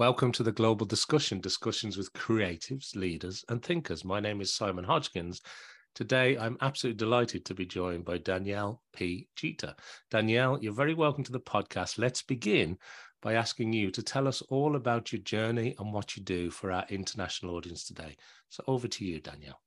Welcome to the Global Discussion, discussions with creatives, leaders, and thinkers. My name is Simon Hodgkins. Today, I'm absolutely delighted to be joined by Danielle P. Jeter. Danielle, you're very welcome to the podcast. Let's begin by asking you to tell us all about your journey and what you do for our international audience today. So, over to you, Danielle.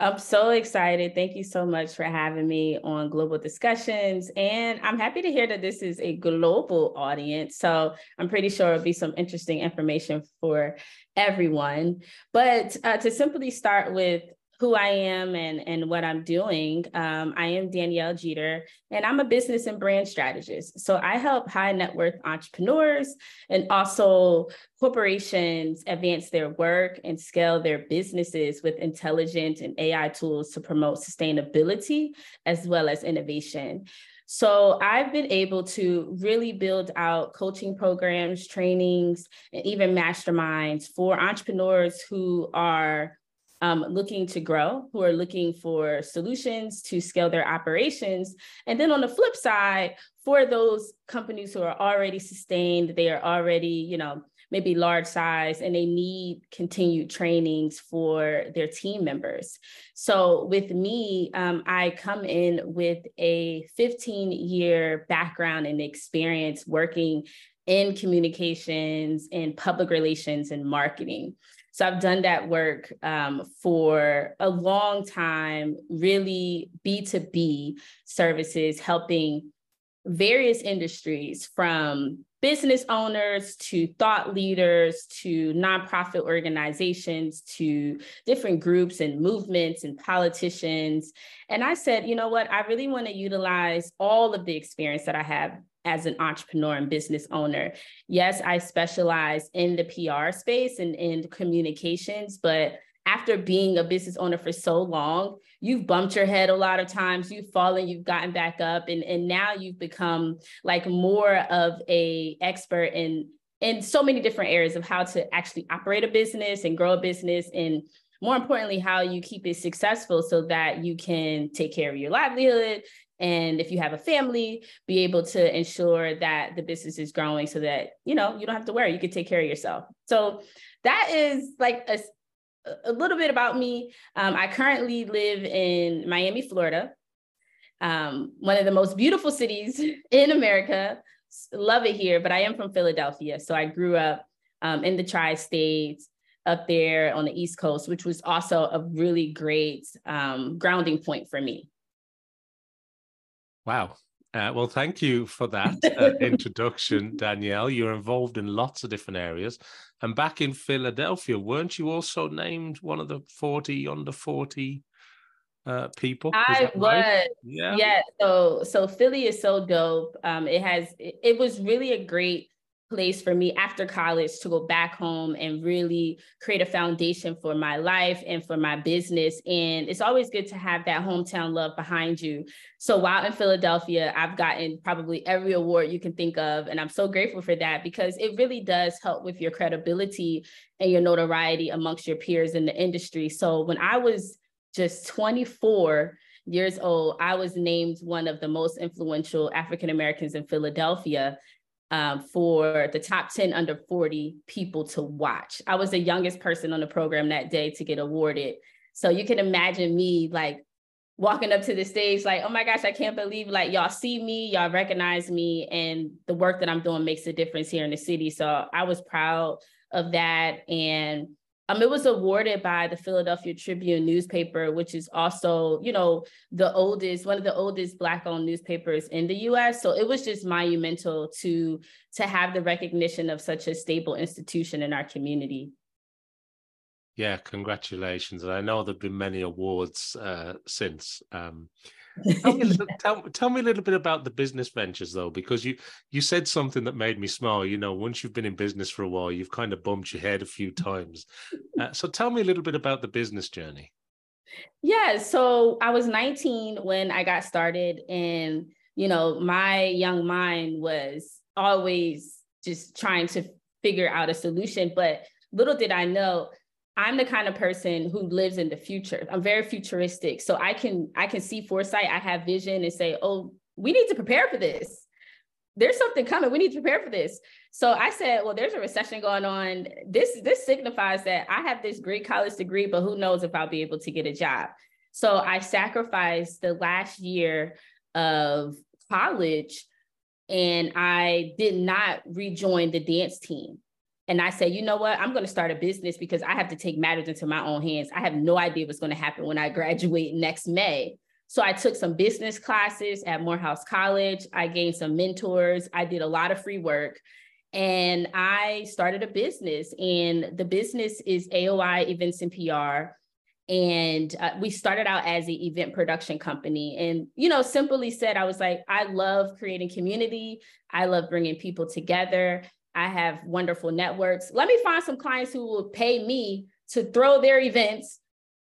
I'm so excited. Thank you so much for having me on Global Discussions. And I'm happy to hear that this is a global audience. So I'm pretty sure it'll be some interesting information for everyone. But uh, to simply start with who I am and, and what I'm doing. Um, I am Danielle Jeter, and I'm a business and brand strategist. So I help high net worth entrepreneurs and also corporations advance their work and scale their businesses with intelligent and AI tools to promote sustainability as well as innovation. So I've been able to really build out coaching programs, trainings, and even masterminds for entrepreneurs who are um, looking to grow, who are looking for solutions to scale their operations. And then on the flip side, for those companies who are already sustained, they are already, you know, maybe large size and they need continued trainings for their team members. So with me, um, I come in with a 15 year background and experience working in communications and public relations and marketing. So I've done that work um, for a long time, really B2B services, helping various industries from business owners to thought leaders to nonprofit organizations to different groups and movements and politicians. And I said, you know what? I really want to utilize all of the experience that I have as an entrepreneur and business owner. Yes, I specialize in the PR space and in communications, but after being a business owner for so long, you've bumped your head a lot of times, you've fallen, you've gotten back up, and, and now you've become like more of a expert in in so many different areas of how to actually operate a business and grow a business and more importantly how you keep it successful so that you can take care of your livelihood and if you have a family be able to ensure that the business is growing so that you know you don't have to worry. You can take care of yourself. So that is like a, a little bit about me. Um, i currently live in miami florida. Um, one of the most beautiful cities in america. Love it here but i am from philadelphia. So i grew up um, in the tri-states up there on the east coast which was also a really great um, grounding point for me Wow. Uh, well, thank you for that uh, introduction, Danielle. You're involved in lots of different areas. And back in Philadelphia, weren't you also named one of the 40 under 40 uh, people? I was. Right? Yeah. Yeah. So, so Philly is so dope. Um, it has, it, it was really a great place for me after college to go back home and really create a foundation for my life and for my business. And it's always good to have that hometown love behind you. So while in Philadelphia, I've gotten probably every award you can think of. And I'm so grateful for that because it really does help with your credibility and your notoriety amongst your peers in the industry. So when I was just 24, years old, I was named one of the most influential African Americans in Philadelphia um, for the top 10 under 40 people to watch. I was the youngest person on the program that day to get awarded. So you can imagine me like walking up to the stage, like, oh my gosh, I can't believe like y'all see me, y'all recognize me, and the work that I'm doing makes a difference here in the city. So I was proud of that. And um, it was awarded by the Philadelphia Tribune newspaper, which is also, you know, the oldest, one of the oldest Black-owned newspapers in the U.S. So it was just monumental to to have the recognition of such a stable institution in our community. Yeah, congratulations! And I know there've been many awards uh, since. Um, tell, me tell, tell, me a little bit about the business ventures though because you you said something that made me smile. You know once you've been in business for a while you've kind of bumped your head a few times. Uh, so tell me a little bit about the business journey. Yeah so i was 19 when i got started and you know my young mind was always just trying to figure out a solution but little did i know I'm the kind of person who lives in the future. I'm very futuristic. So I can I can see foresight, I have vision and say, "Oh, we need to prepare for this." there's something coming. We need to prepare for this. So I said, well, there's a recession going on. This this signifies that I have this great college degree, but who knows if I'll be able to get a job. So I sacrificed the last year of college and I did not rejoin the dance team. And I said, you know what? I'm going to start a business because I have to take matters into my own hands. I have no idea what's going to happen when I graduate next May. So I took some business classes at Morehouse College. I gained some mentors. I did a lot of free work and I started a business. And the business is AOI Events and PR. And uh, we started out as an event production company. And, you know, simply said, I was like, I love creating community. I love bringing people together. I have wonderful networks. Let me find some clients who will pay me to throw their events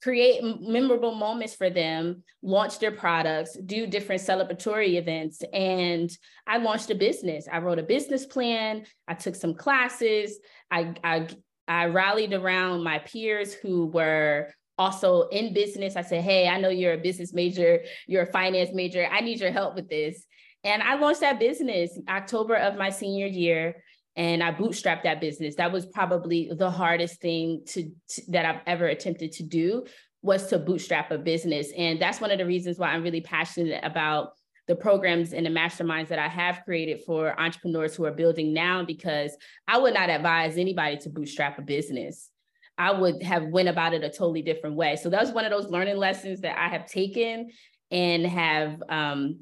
create memorable moments for them, launch their products, do different celebratory events. And I launched a business. I wrote a business plan. I took some classes. I, I, I rallied around my peers who were also in business. I said, Hey, I know you're a business major, you're a finance major. I need your help with this. And I launched that business October of my senior year and I bootstrapped that business. That was probably the hardest thing to, to, that I've ever attempted to do was to bootstrap a business. And that's one of the reasons why I'm really passionate about the programs and the masterminds that I have created for entrepreneurs who are building now because I would not advise anybody to bootstrap a business. I would have went about it a totally different way. So that was one of those learning lessons that I have taken and have um,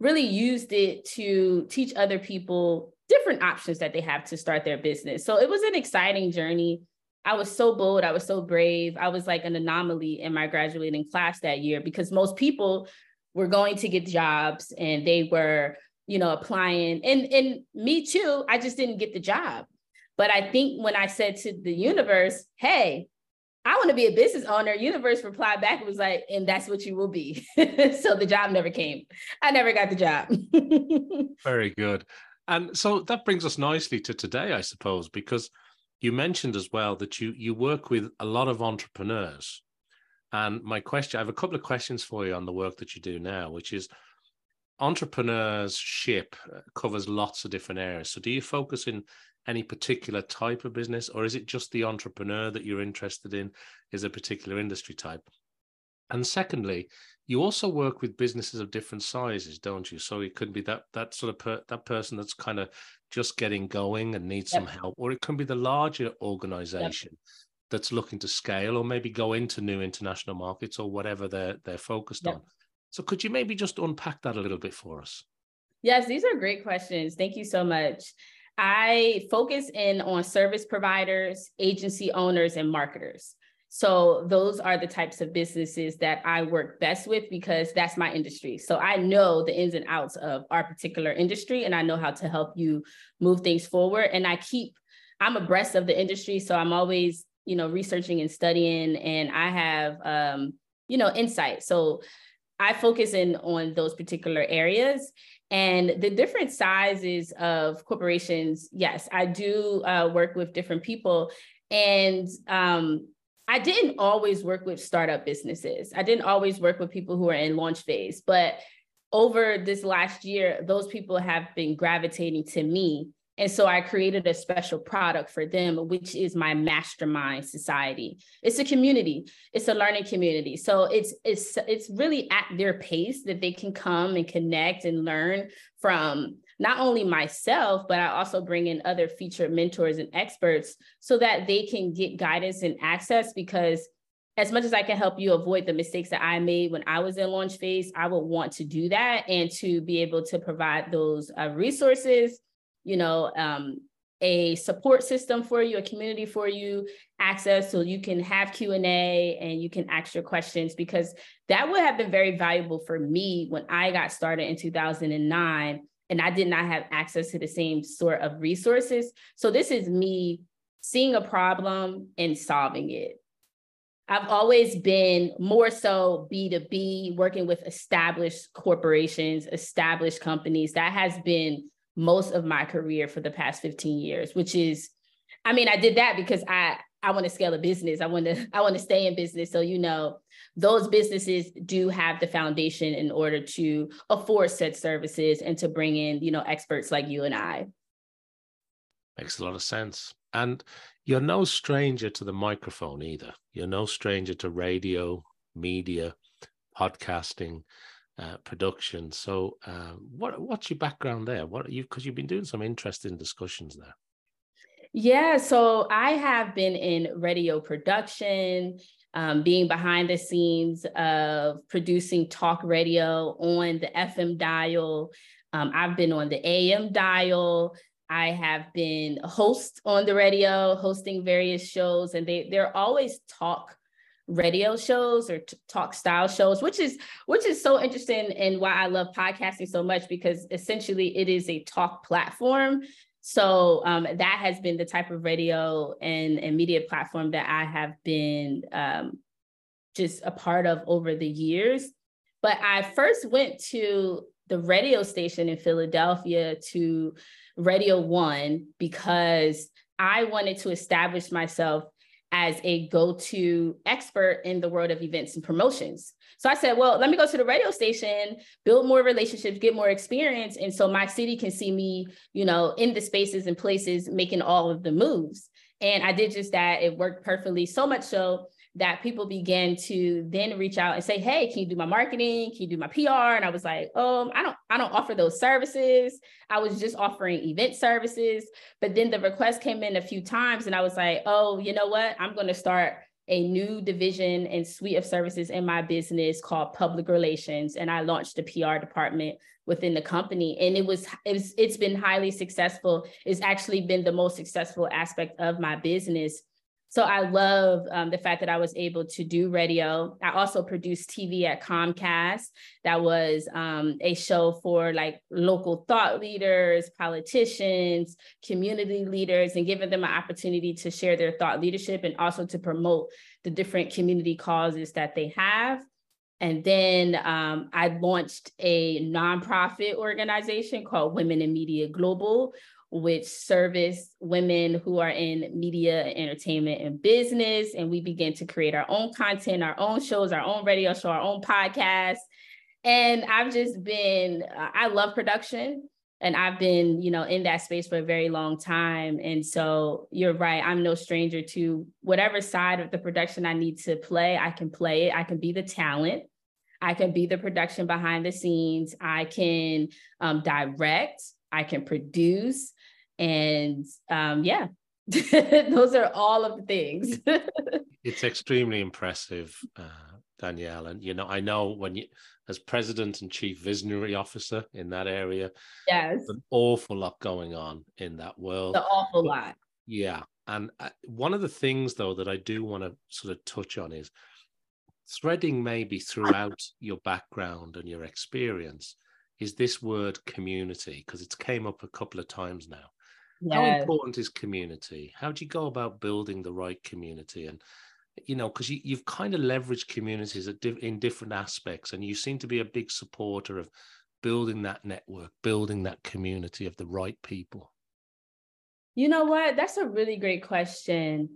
really used it to teach other people different options that they have to start their business. So it was an exciting journey. I was so bold. I was so brave. I was like an anomaly in my graduating class that year because most people were going to get jobs and they were, you know, applying. And and me too. I just didn't get the job. But I think when I said to the universe, "Hey, I want to be a business owner," universe replied back and was like, "And that's what you will be." so the job never came. I never got the job. Very good. And so that brings us nicely to today, I suppose, because you mentioned as well that you you work with a lot of entrepreneurs. And my question, I have a couple of questions for you on the work that you do now, which is entrepreneurship uh, covers lots of different areas. So do you focus in any particular type of business or is it just the entrepreneur that you're interested in is a particular industry type? And secondly, you also work with businesses of different sizes, don't you? So it could be that that sort of per, that person that's kind of just getting going and needs yep. some help, or it can be the larger organization yep. that's looking to scale or maybe go into new international markets or whatever they're they're focused yep. on. So could you maybe just unpack that a little bit for us? Yes, these are great questions. Thank you so much. I focus in on service providers, agency owners, and marketers. So those are the types of businesses that I work best with because that's my industry. So I know the ins and outs of our particular industry and I know how to help you move things forward. And I keep, I'm abreast of the industry. So I'm always, you know, researching and studying and I have, um, you know, insight. So I focus in on those particular areas and the different sizes of corporations. Yes, I do uh, work with different people and um, I didn't always work with startup businesses. I didn't always work with people who are in launch phase, but over this last year, those people have been gravitating to me. And so I created a special product for them, which is my mastermind society. It's a community, it's a learning community. So it's it's it's really at their pace that they can come and connect and learn from not only myself, but I also bring in other featured mentors and experts so that they can get guidance and access because as much as I can help you avoid the mistakes that I made when I was in launch phase, I would want to do that and to be able to provide those uh, resources, you know, um, a support system for you, a community for you, access so you can have Q&A and you can ask your questions because that would have been very valuable for me when I got started in 2009 and I did not have access to the same sort of resources. So this is me seeing a problem and solving it. I've always been more so B2B, working with established corporations, established companies. That has been most of my career for the past 15 years, which is, I mean, I did that because I I want to scale a business. I want to I want to stay in business. So you know, those businesses do have the foundation in order to afford said services and to bring in, you know, experts like you and I. Makes a lot of sense. And you're no stranger to the microphone either. You're no stranger to radio, media, podcasting, uh, production. So, uh, what what's your background there? What you because you've been doing some interesting discussions there. Yeah, so I have been in radio production, um, being behind the scenes of producing talk radio on the FM dial. Um, I've been on the AM dial. I have been host on the radio, hosting various shows, and they they're always talk radio shows or t- talk style shows which is which is so interesting and why i love podcasting so much because essentially it is a talk platform so um, that has been the type of radio and, and media platform that i have been um, just a part of over the years. But i first went to the radio station in philadelphia to radio one because i wanted to establish myself as a go-to expert in the world of events and promotions. So I said, well, let me go to the radio station, build more relationships, get more experience. And so my city can see me, you know, in the spaces and places making all of the moves. And I did just that. It worked perfectly, so much so that people began to then reach out and say, "Hey, can you do my marketing? Can you do my PR?" And I was like, "Um, I don't, I don't offer those services. I was just offering event services." But then the request came in a few times, and I was like, "Oh, you know what? I'm going to start." a new division and suite of services in my business called public relations and i launched a pr department within the company and it was it's, it's been highly successful it's actually been the most successful aspect of my business so I love um, the fact that I was able to do radio. I also produced TV at Comcast. That was um, a show for like local thought leaders, politicians, community leaders, and giving them an opportunity to share their thought leadership and also to promote the different community causes that they have. And then um, I launched a nonprofit organization called Women in Media Global, which service women who are in media, entertainment, and business. And we begin to create our own content, our own shows, our own radio show, our own podcast. And I've just been, I love production and I've been, you know, in that space for a very long time. And so you're right, I'm no stranger to whatever side of the production I need to play, I can play it. I can be the talent. I can be the production behind the scenes. I can um, direct. I can produce. And um, yeah, those are all of the things. it's extremely impressive, uh, Danielle. And, you know, I know when you, as president and chief visionary officer in that area, yes, an awful lot going on in that world. An awful lot. Yeah. And uh, one of the things, though, that I do want to sort of touch on is threading maybe throughout your background and your experience is this word community, because it's came up a couple of times now. How important is community? How do you go about building the right community? And you know, because you, you've kind of leveraged communities in different aspects, and you seem to be a big supporter of building that network, building that community of the right people. You know what? That's a really great question.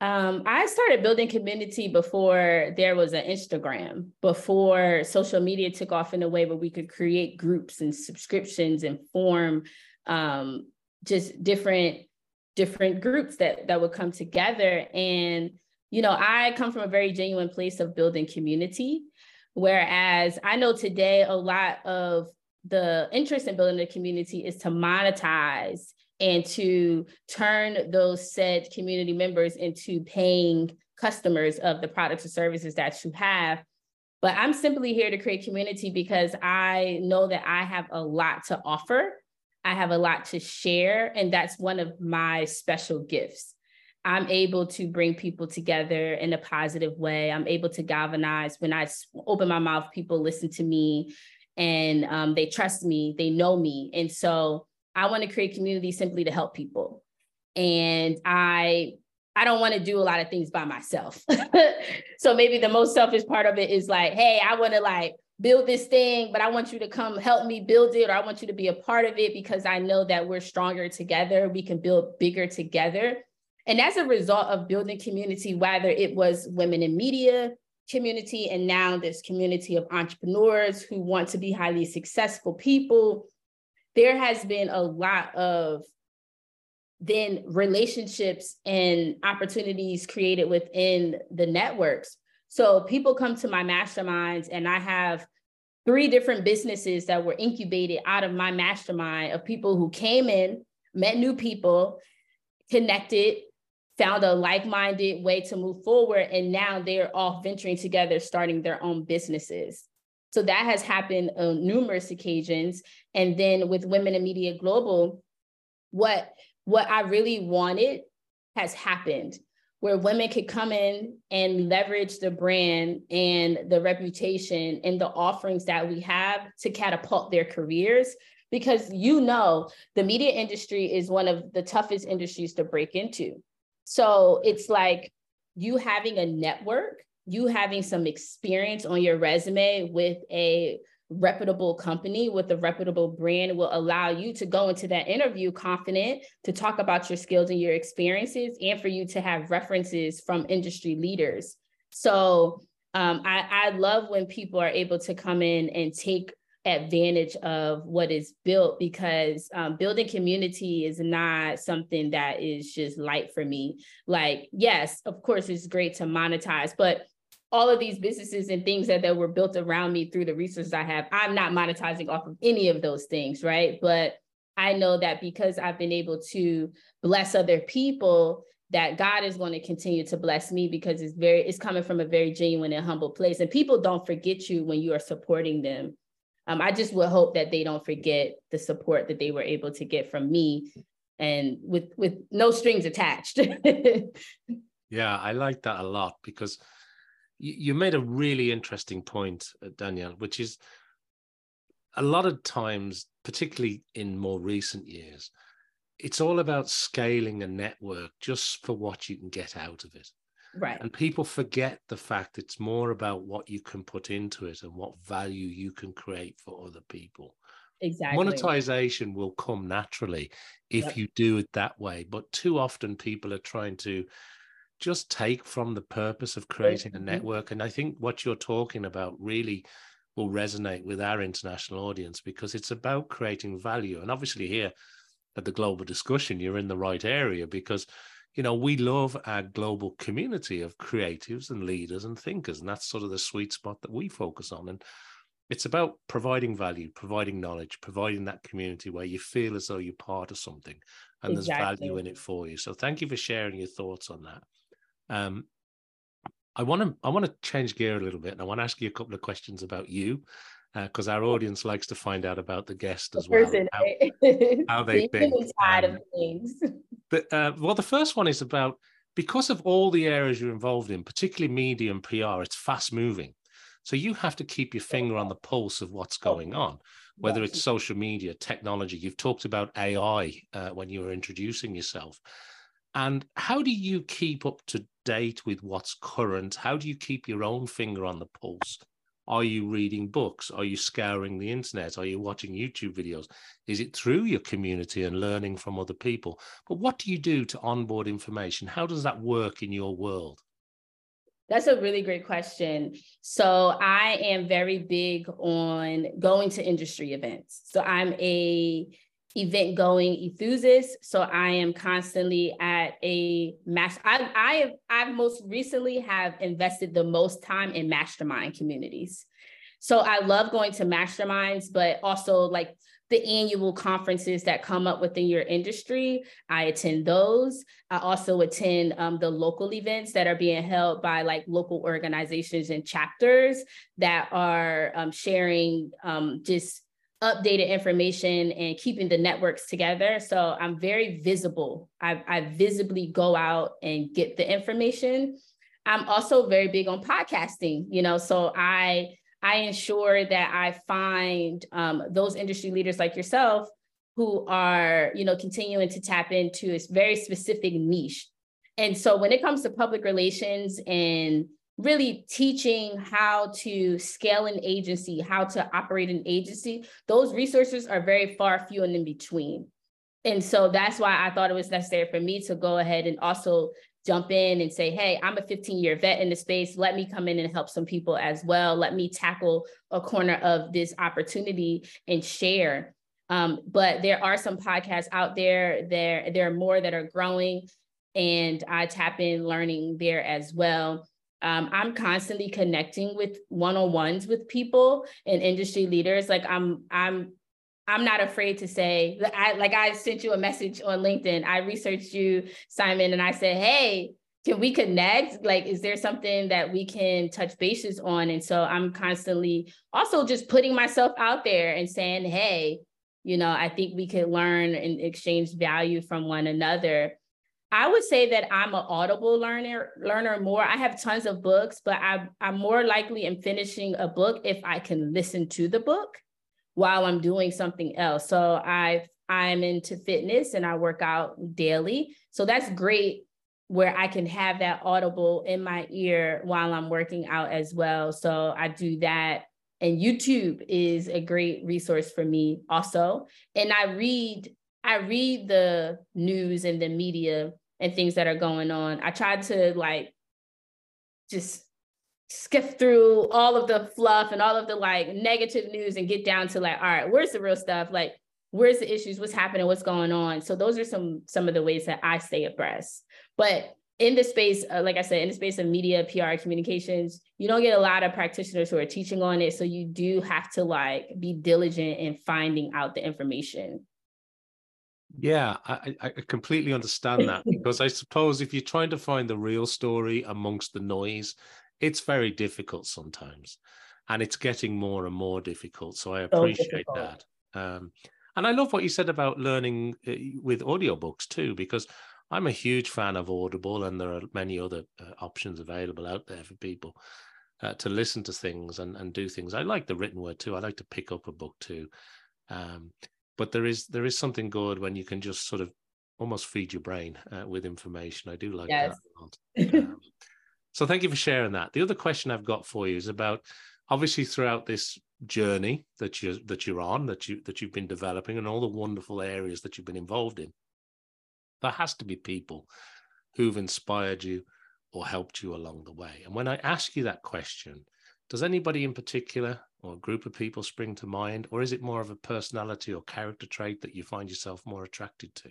Um, I started building community before there was an Instagram, before social media took off in a way where we could create groups and subscriptions and form um, just different different groups that that would come together. And you know i come from a very genuine place of building community. Whereas i know today a lot of the interest in building a community is to monetize and to turn those said community members into paying customers of the products or services that you have. But i'm simply here to create community because i know that i have a lot to offer I have a lot to share, and that's one of my special gifts. I'm able to bring people together in a positive way. I'm able to galvanize. When I open my mouth, people listen to me and um, they trust me, they know me. And so I want to create community simply to help people. And I I don't want to do a lot of things by myself. so maybe the most selfish part of it is like, hey, I want to like build this thing, but I want you to come help me build it, or I want you to be a part of it because I know that we're stronger together. We can build bigger together. And as a result of building community, whether it was women in media community, and now this community of entrepreneurs who want to be highly successful people, there has been a lot of then relationships and opportunities created within the networks. So people come to my masterminds, and I have three different businesses that were incubated out of my mastermind of people who came in, met new people, connected, found a like-minded way to move forward and now they're all venturing together starting their own businesses. So that has happened on numerous occasions. And then with women in media global what what i really wanted has happened where women could come in and leverage the brand and the reputation and the offerings that we have to catapult their careers. Because you know the media industry is one of the toughest industries to break into. So it's like you having a network, you having some experience on your resume with a reputable company with a reputable brand will allow you to go into that interview confident to talk about your skills and your experiences and for you to have references from industry leaders so um, I, I love when people are able to come in and take advantage of what is built because um, building community is not something that is just light for me. Like, yes, of course, it's great to monetize, but all of these businesses and things that, that were built around me through the resources I have, I'm not monetizing off of any of those things, right? But I know that because I've been able to bless other people, that God is going to continue to bless me because it's very it's coming from a very genuine and humble place. And people don't forget you when you are supporting them um, I just would hope that they don't forget the support that they were able to get from me and with with no strings attached. yeah, I like that a lot because you, you made a really interesting point, uh, Danielle, which is a lot of times, particularly in more recent years, it's all about scaling a network just for what you can get out of it. Right. And people forget the fact it's more about what you can put into it and what value you can create for other people. Exactly. Monetization will come naturally if yep. you do it that way. But too often people are trying to just take from the purpose of creating mm-hmm. a network. And I think what you're talking about really will resonate with our international audience because it's about creating value. And obviously, here at the global discussion, you're in the right area because you know, we love our global community of creatives and leaders and thinkers. And that's sort of the sweet spot that we focus on. And it's about providing value, providing knowledge, providing that community where you feel as though you're part of something and exactly. there's value in it for you. So thank you for sharing your thoughts on that. Um, I want to I want to change gear a little bit, and I want to ask you a couple of questions about you, because uh, our audience likes to find out about the guest as well, how, how they think. Tired um, of things. But uh, well, the first one is about because of all the areas you're involved in, particularly media and PR. It's fast moving, so you have to keep your finger on the pulse of what's oh, going on, whether it's social media, technology. You've talked about AI uh, when you were introducing yourself. And how do you keep up to date with what's current? How do you keep your own finger on the pulse are you reading books? Are you scouring the internet? Are you watching YouTube videos? Is it through your community and learning from other people? But what do you do to onboard information? How does that work in your world? That's a really great question. So I am very big on going to industry events. So I'm a event going enthusiast. So I am constantly at a mass. I I have I've most recently have invested the most time in mastermind communities. So I love going to masterminds, but also like the annual conferences that come up within your industry. I attend those. I also attend um, the local events that are being held by like local organizations and chapters that are um, sharing um, just updated information and keeping the networks together. So I'm very visible. I, I visibly go out and get the information. I'm also very big on podcasting, you know, so I I ensure that I find um, those industry leaders like yourself who are, you know, continuing to tap into a very specific niche. And so when it comes to public relations and really teaching how to scale an agency, how to operate an agency, those resources are very far few and in between. and so that's why I thought it was necessary for me to go ahead and also jump in and say, hey, I'm a 15 year vet in the space. Let me come in and help some people as well. Let me tackle a corner of this opportunity and share. Um, but there are some podcasts out there. There, there are more that are growing, and I tap in learning there as well. Um, I'm constantly connecting with one-on-ones with people and industry leaders. Like I'm, I'm I'm not afraid to say, I, like I sent you a message on LinkedIn. I researched you, Simon, and I said, hey, can we connect? Like, is there something that we can touch bases on? And so I'm constantly also just putting myself out there and saying, hey, you know, I think we could learn and exchange value from one another. I would say that I'm an audible learner, learner more. I have tons of books, but I, I'm more likely in finishing a book if I can listen to the book while I'm doing something else. So I I'm into fitness and I work out daily. So that's great where I can have that audible in my ear while I'm working out as well. So I do that. And YouTube is a great resource for me also. And I read I read the news and the media and things that are going on. I tried to like just skip through all of the fluff and all of the like negative news and get down to like all right where's the real stuff? Like where's the issues? What's happening? What's going on? So those are some some of the ways that i stay abreast. But in the space uh, like i said in the space of media pr communications you don't get a lot of practitioners who are teaching on it. So you do have to like be diligent in finding out the information yeah, I, I completely understand that because I suppose if you're trying to find the real story amongst the noise, it's very difficult sometimes and it's getting more and more difficult so i appreciate so that um, and i love what you said about learning uh, with audiobooks too because i'm a huge fan of audible and there are many other uh, options available out there for people uh, to listen to things and, and do things. I like the written word too i like to pick up a book too um, but there is there is something good when you can just sort of almost feed your brain uh, with information i do like yes. that um, so thank you for sharing that. The other question I've got for you is about obviously throughout this journey that you that you're on, that you that you've been developing, and all the wonderful areas that you've been involved in. There has to be people who've inspired you or helped you along the way. And when I ask you that question, does anybody in particular or a group of people spring to mind, or is it more of a personality or character trait that you find yourself more attracted to?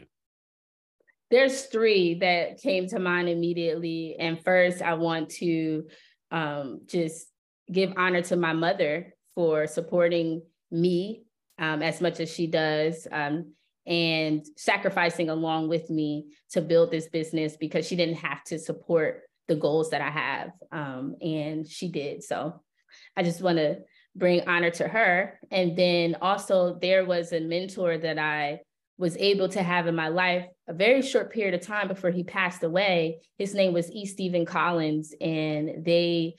there's three that came to mind immediately. And first, I want to um, just give honor to my mother for supporting me um, as much as she does um, and sacrificing along with me to build this business because she didn't have to support the goals that I have. Um, and she did. So I just want to bring honor to her. And then also, there was a mentor that I was able to have in my life a very short period of time before he passed away. His name was E. Steven Collins, and they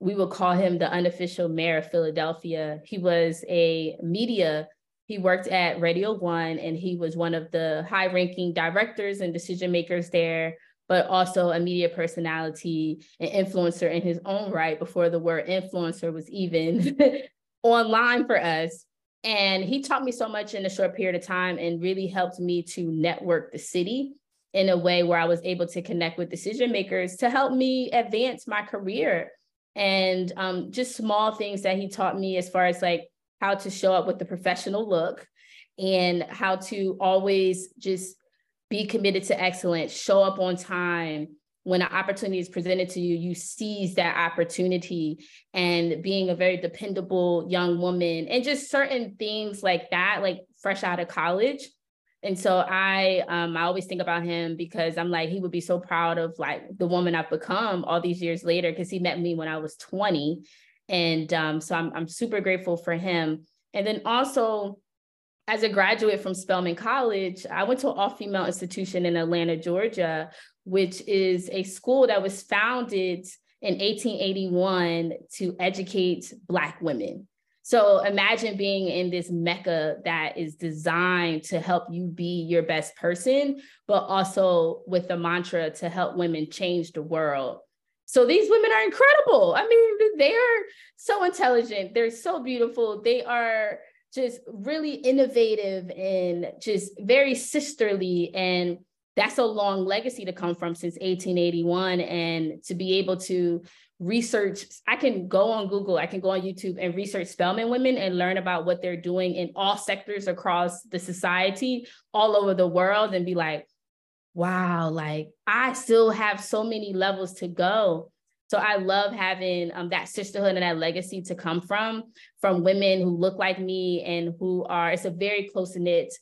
we would call him the unofficial mayor of Philadelphia. He was a media, he worked at Radio One, and he was one of the high ranking directors and decision makers there, but also a media personality and influencer in his own right before the word influencer was even online for us. And he taught me so much in a short period of time and really helped me to network the city in a way where I was able to connect with decision makers to help me advance my career. And um, just small things that he taught me as far as like how to show up with the professional look and how to always just be committed to excellence, show up on time, when an opportunity is presented to you, you seize that opportunity and being a very dependable young woman and just certain things like that, like fresh out of college. And so I um I always think about him because I'm like, he would be so proud of like the woman I've become all these years later, because he met me when I was 20. And um, so I'm I'm super grateful for him. And then also as a graduate from Spelman College, I went to an all-female institution in Atlanta, Georgia, which is a school that was founded in 1881 to educate Black women. So imagine being in this mecca that is designed to help you be your best person, but also with the mantra to help women change the world. So these women are incredible. I mean, they are so intelligent. They're so beautiful. They are just really innovative and just very sisterly. And that's a long legacy to come from since 1881 and to be able to research i can go on google i can go on youtube and research spelman women and learn about what they're doing in all sectors across the society all over the world and be like wow like i still have so many levels to go so i love having um, that sisterhood and that legacy to come from from women who look like me and who are it's a very close knit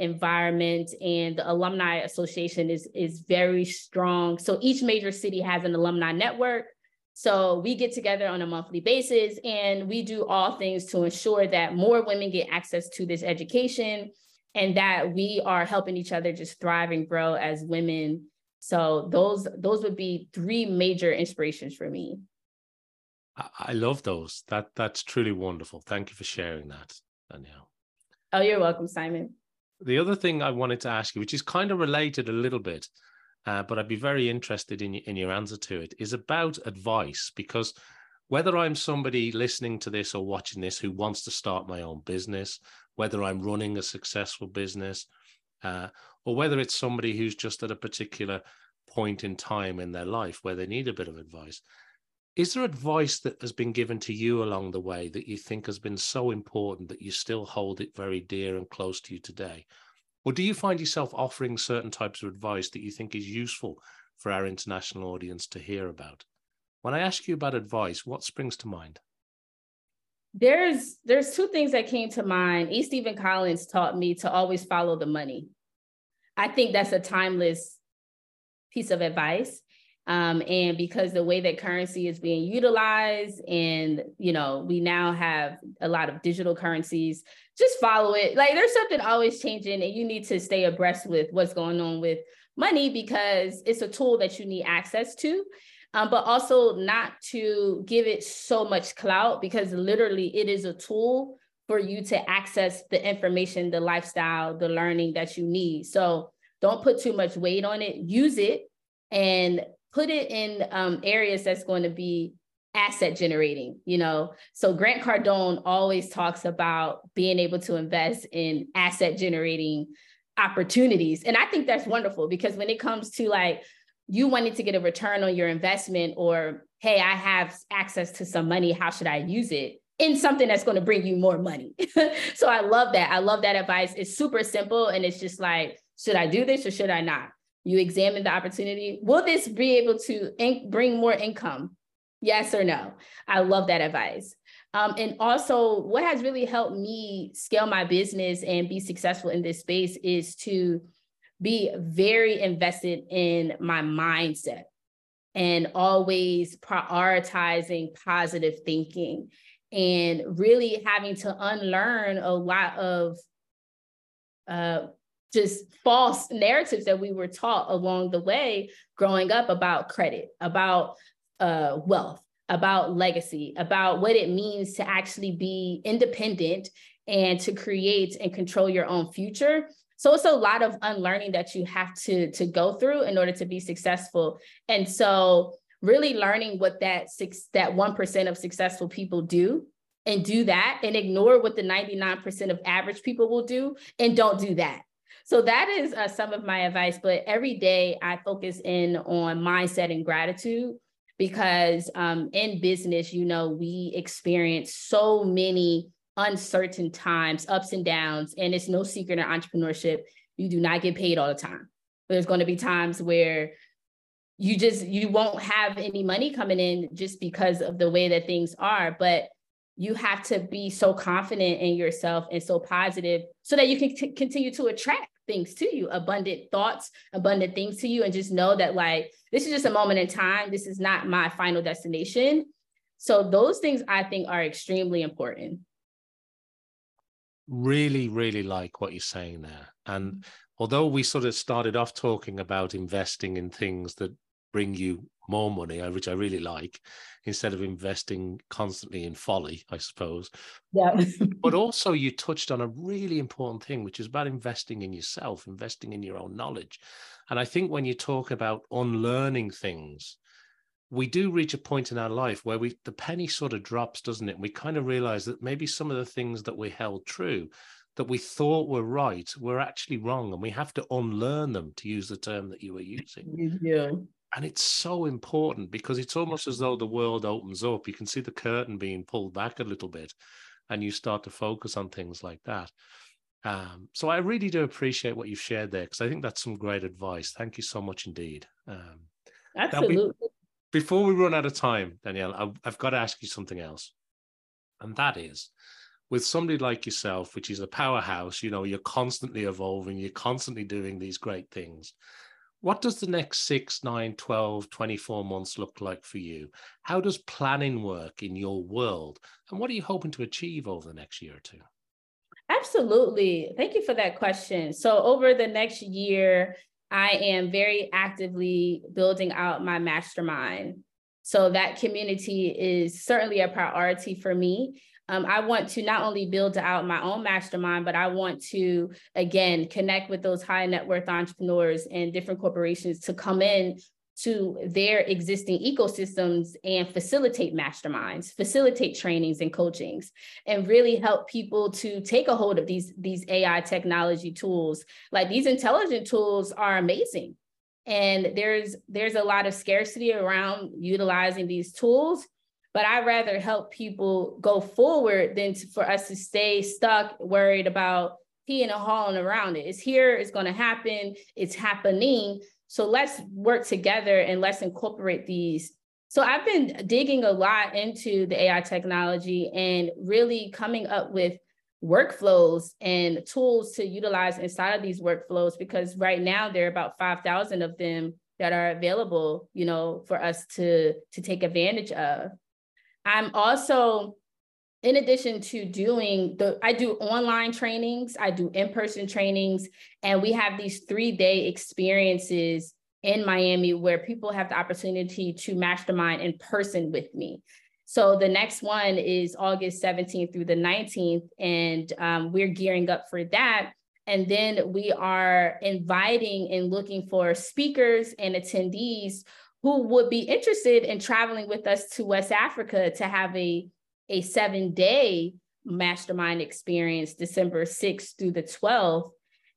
environment and the alumni association is is very strong. So each major city has an alumni network. So we get together on a monthly basis and we do all things to ensure that more women get access to this education and that we are helping each other just thrive and grow as women so those those would be three major inspirations for me. I love those. That that's truly wonderful. Thank you for sharing that danielle. Oh you're welcome simon. The other thing I wanted to ask you, which is kind of related a little bit, uh, but I'd be very interested in, in your answer to it, is about advice. Because whether I'm somebody listening to this or watching this who wants to start my own business, whether I'm running a successful business, uh, or whether it's somebody who's just at a particular point in time in their life where they need a bit of advice, is there advice that has been given to you along the way that you think has been so important that you still hold it very dear and close to you today? Or do you find yourself offering certain types of advice that you think is useful for our international audience to hear about? When I ask you about advice, what springs to mind? There's there's two things that came to mind. E. Steven Collins taught me to always follow the money. I think that's a timeless piece of advice. Um, and because the way that currency is being utilized and you know we now have a lot of digital currencies just follow it like there's something always changing and you need to stay abreast with what's going on with money because it's a tool that you need access to um, but also not to give it so much clout because literally it is a tool for you to access the information the lifestyle the learning that you need. So don't put too much weight on it. Use it and put it in um, areas that's going to be asset generating you know? So grant cardone always talks about being able to invest in asset generating opportunities. And i think that's wonderful because when it comes to like you wanting to get a return on your investment or hey i have access to some money. How should i use it in something that's going to bring you more money so i love that i love that advice it's super simple and it's just like should i do this or should i not you examine the opportunity. Will this be able to in- bring more income? Yes or no? I love that advice. Um, and also, what has really helped me scale my business and be successful in this space is to be very invested in my mindset and always prioritizing positive thinking and really having to unlearn a lot of uh, just false narratives that we were taught along the way growing up about credit, about uh, wealth, about legacy, about what it means to actually be independent and to create and control your own future. So it's a lot of unlearning that you have to, to go through in order to be successful. And so really learning what that six that 1% of successful people do and do that and ignore what the 99% of average people will do and don't do that so that is uh, some of my advice. But every day I focus in on mindset and gratitude because um, in business, you know, we experience so many uncertain times, ups and downs, and it's no secret in entrepreneurship. You do not get paid all the time. There's going to be times where you just you won't have any money coming in just because of the way that things are but you have to be so confident in yourself and so positive so that you can t- continue to attract things to you, abundant thoughts, abundant things to you, and just know that like this is just a moment in time. This is not my final destination. So those things I think are extremely important. Really, really like what you're saying there. And mm-hmm. although we sort of started off talking about investing in things that bring you more money, uh, which I really like, instead of investing constantly in folly, I suppose. Yeah. but also, you touched on a really important thing, which is about investing in yourself, investing in your own knowledge. And I think when you talk about unlearning things, we do reach a point in our life where we the penny sort of drops, doesn't it? We kind of realize that maybe some of the things that we held true, that we thought were right, were actually wrong, and we have to unlearn them, to use the term that you were using. Do. And it's so important because it's almost as though the world opens up. You can see the curtain being pulled back a little bit, and you start to focus on things like that. Um, so I really do appreciate what you've shared there because I think that's some great advice. Thank you so much indeed. Um, Absolutely. before we run out of time, Danielle, I've, I've got to ask you something else, and that is with somebody like yourself, which is a powerhouse, you know, you're constantly evolving, you're constantly doing these great things. What does the next six, nine, 12, 24 months look like for you? How does planning work in your world? And what are you hoping to achieve over the next year or two? Absolutely. Thank you for that question. So, over the next year, I am very actively building out my mastermind. So, that community is certainly a priority for me. Um, I want to not only build out my own mastermind, but I want to, again, connect with those high net worth entrepreneurs and different corporations to come in to their existing ecosystems and facilitate masterminds, facilitate trainings and coachings, and really help people to take a hold of these, these AI technology tools. Like these intelligent tools are amazing. And there's there's a lot of scarcity around utilizing these tools, but I'd rather help people go forward than to, for us to stay stuck, worried about peeing and hauling around it. It's here, it's going to happen, it's happening. So let's work together and let's incorporate these. So I've been digging a lot into the AI technology and really coming up with workflows and tools to utilize inside of these workflows because right now there are about 5,000 of them that are available, you know, for us to to take advantage of. I'm also in addition to doing the i do online trainings i do in-person trainings and we have these three-day experiences in miami where people have the opportunity to mastermind in person with me. So the next one is august 17th through the 19th and um, we're gearing up for that. And then we are inviting and looking for speakers and attendees who would be interested in traveling with us to west africa to have a a seven day mastermind experience December 6th through the 12th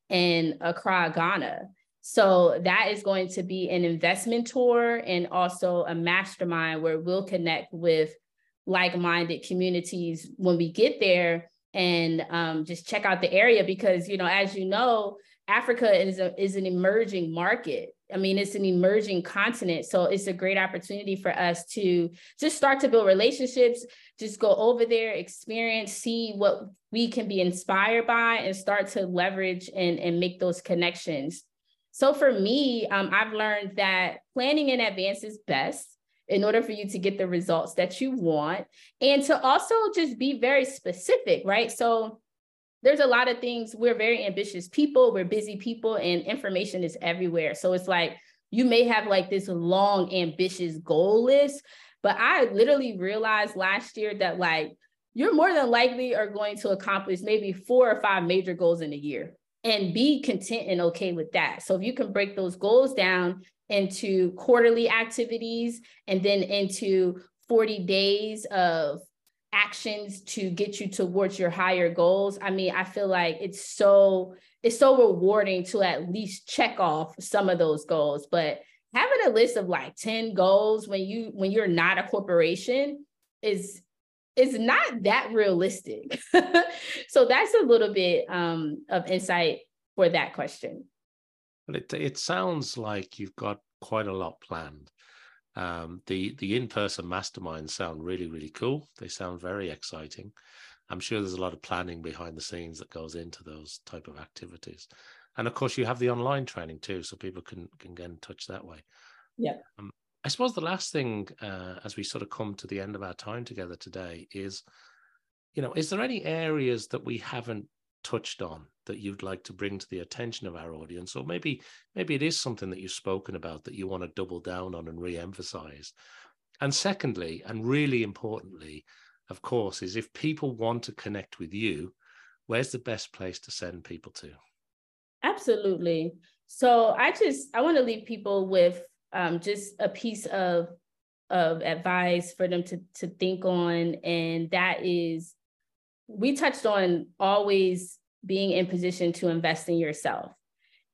in Accra, Ghana. So that is going to be an investment tour and also a mastermind where we'll connect with like-minded communities when we get there and um, just check out the area because you know as you know africa is a, is an emerging market I mean, it's an emerging continent. So it's a great opportunity for us to just start to build relationships, just go over there, experience, see what we can be inspired by, and start to leverage and, and make those connections. So for me, um, I've learned that planning in advance is best in order for you to get the results that you want and to also just be very specific, right? So there's a lot of things. We're very ambitious people, we're busy people, and information is everywhere. So it's like you may have like this long, ambitious goal list, but I literally realized last year that like you're more than likely are going to accomplish maybe four or five major goals in a year and be content and okay with that. So if you can break those goals down into quarterly activities and then into 40 days of actions to get you towards your higher goals i mean i feel like it's so it's so rewarding to at least check off some of those goals. But having a list of like 10 goals when you when you're not a corporation is is not that realistic. So that's a little bit um, of insight for that question. But it, it sounds like you've got quite a lot planned um, the the in person masterminds sound really really cool. They sound very exciting. I'm sure there's a lot of planning behind the scenes that goes into those type of activities, and of course you have the online training too, so people can can get in touch that way. Yeah. Um, I suppose the last thing, uh, as we sort of come to the end of our time together today, is, you know, is there any areas that we haven't touched on that you'd like to bring to the attention of our audience or maybe maybe it is something that you've spoken about that you want to double down on and re-emphasize. And secondly and really importantly of course is if people want to connect with you where's the best place to send people to? Absolutely. So i just i want to leave people with um, just a piece of of advice for them to to think on and that is we touched on always being in position to invest in yourself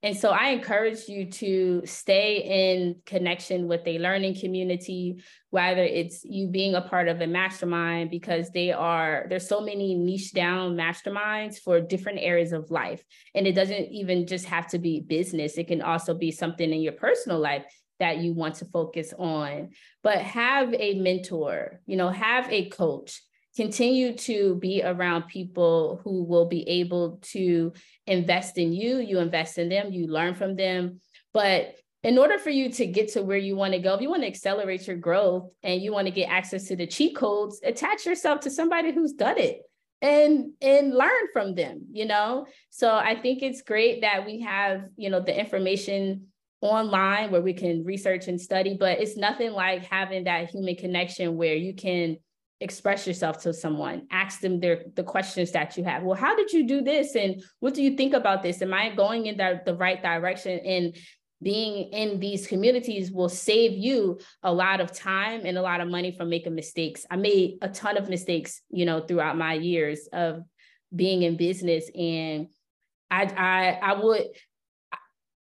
and so I encourage you to stay in connection with a learning community, whether it's you being a part of a mastermind, because they are, there's so many niche down masterminds for different areas of life. And it doesn't even just have to be business, it can also be something in your personal life that you want to focus on. But have a mentor, you know, have a coach continue to be around people who will be able to invest in you, you invest in them, you learn from them. But in order for you to get to where you want to go, if you want to accelerate your growth and you want to get access to the cheat codes, attach yourself to somebody who's done it and and learn from them, you know? So I think it's great that we have, you know, the information online where we can research and study, but it's nothing like having that human connection where you can express yourself to someone ask them their the questions that you have well how did you do this and what do you think about this am i going in the, the right direction and being in these communities will save you a lot of time and a lot of money from making mistakes i made a ton of mistakes you know throughout my years of being in business and i i i would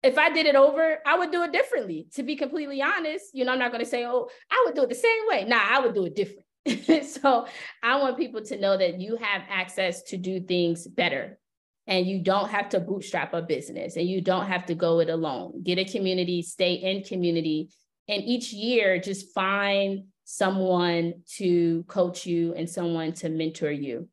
if I did it over, I would do it differently. To be completely honest, you know, I'm not going to say, oh, I would do it the same way. Nah, I would do it different. so I want people to know that you have access to do things better and you don't have to bootstrap a business and you don't have to go it alone. Get a community, stay in community, and each year just find someone to coach you and someone to mentor you.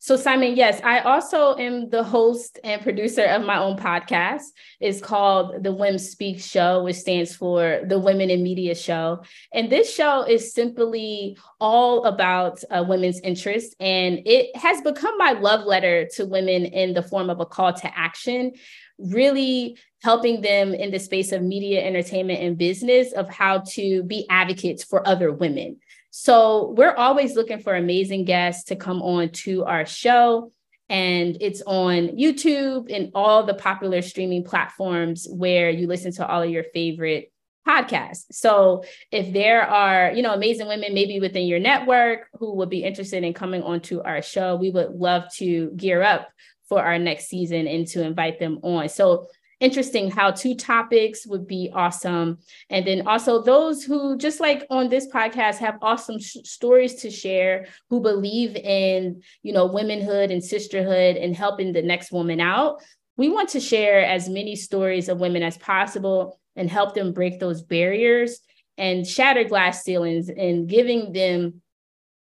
So, Simon, yes, I also am the host and producer of my own podcast. It's called The WIM Speak Show, which stands for the Women in Media Show. And this show is simply all about uh, women's interests. And it has become my love letter to women in the form of a call to action, really helping them in the space of media, entertainment, and business of how to be advocates for other women. So we're always looking for amazing guests to come on to our show. And it's on YouTube and all the popular streaming platforms where you listen to all of your favorite podcasts. So if there are, you know, amazing women maybe within your network who would be interested in coming onto our show, we would love to gear up for our next season and to invite them on. So interesting how to topics would be awesome. And then also those who, just like on this podcast, have awesome sh- stories to share, who believe in, you know, womanhood and sisterhood and helping the next woman out. We want to share as many stories of women as possible and help them break those barriers and shatter glass ceilings and giving them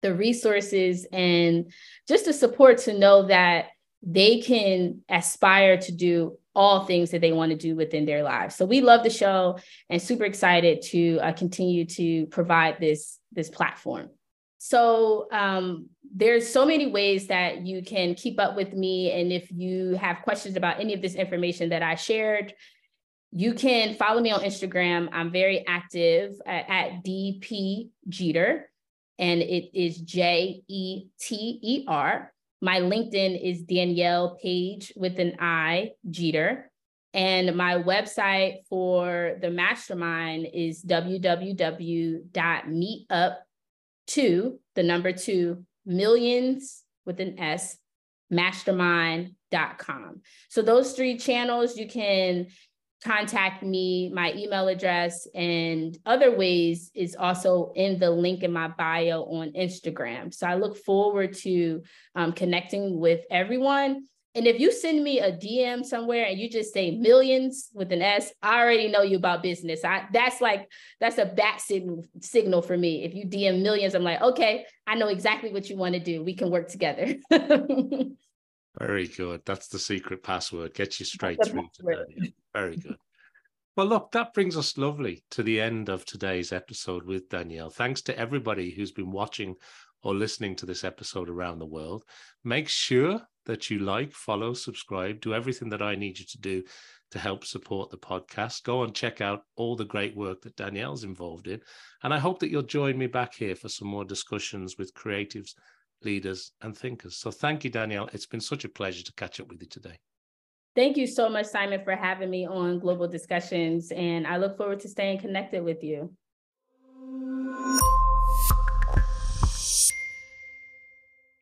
the resources and just the support to know that they can aspire to do all things that they want to do within their lives. So we love the show and super excited to uh, continue to provide this this platform. So um, there's so many ways that you can keep up with me, and if you have questions about any of this information that I shared, you can follow me on Instagram. I'm very active at, at DP Jeter, and it is J E T E R. My LinkedIn is Danielle Paige with an I, Jeter. And my website for the mastermind is www.meetup2, the number two, millions with an S, mastermind.com. So those three channels you can contact me. My email address and other ways is also in the link in my bio on Instagram. So I look forward to um, connecting with everyone. And if you send me a DM somewhere and you just say millions with an S, I already know you about business. I that's like that's a bat signal signal for me. If you DM millions, I'm like, okay, I know exactly what you want to do. We can work together. Very good. That's the secret password. Get you straight through today. Very good. Well, look, that brings us lovely to the end of today's episode with Danielle. Thanks to everybody who's been watching or listening to this episode around the world. Make sure that you like, follow, subscribe, do everything that I need you to do to help support the podcast. Go and check out all the great work that Danielle's involved in. And I hope that you'll join me back here for some more discussions with creatives leaders, and thinkers. So thank you, Danielle. It's been such a pleasure to catch up with you today. Thank you so much, Simon, for having me on Global Discussions. And I look forward to staying connected with you.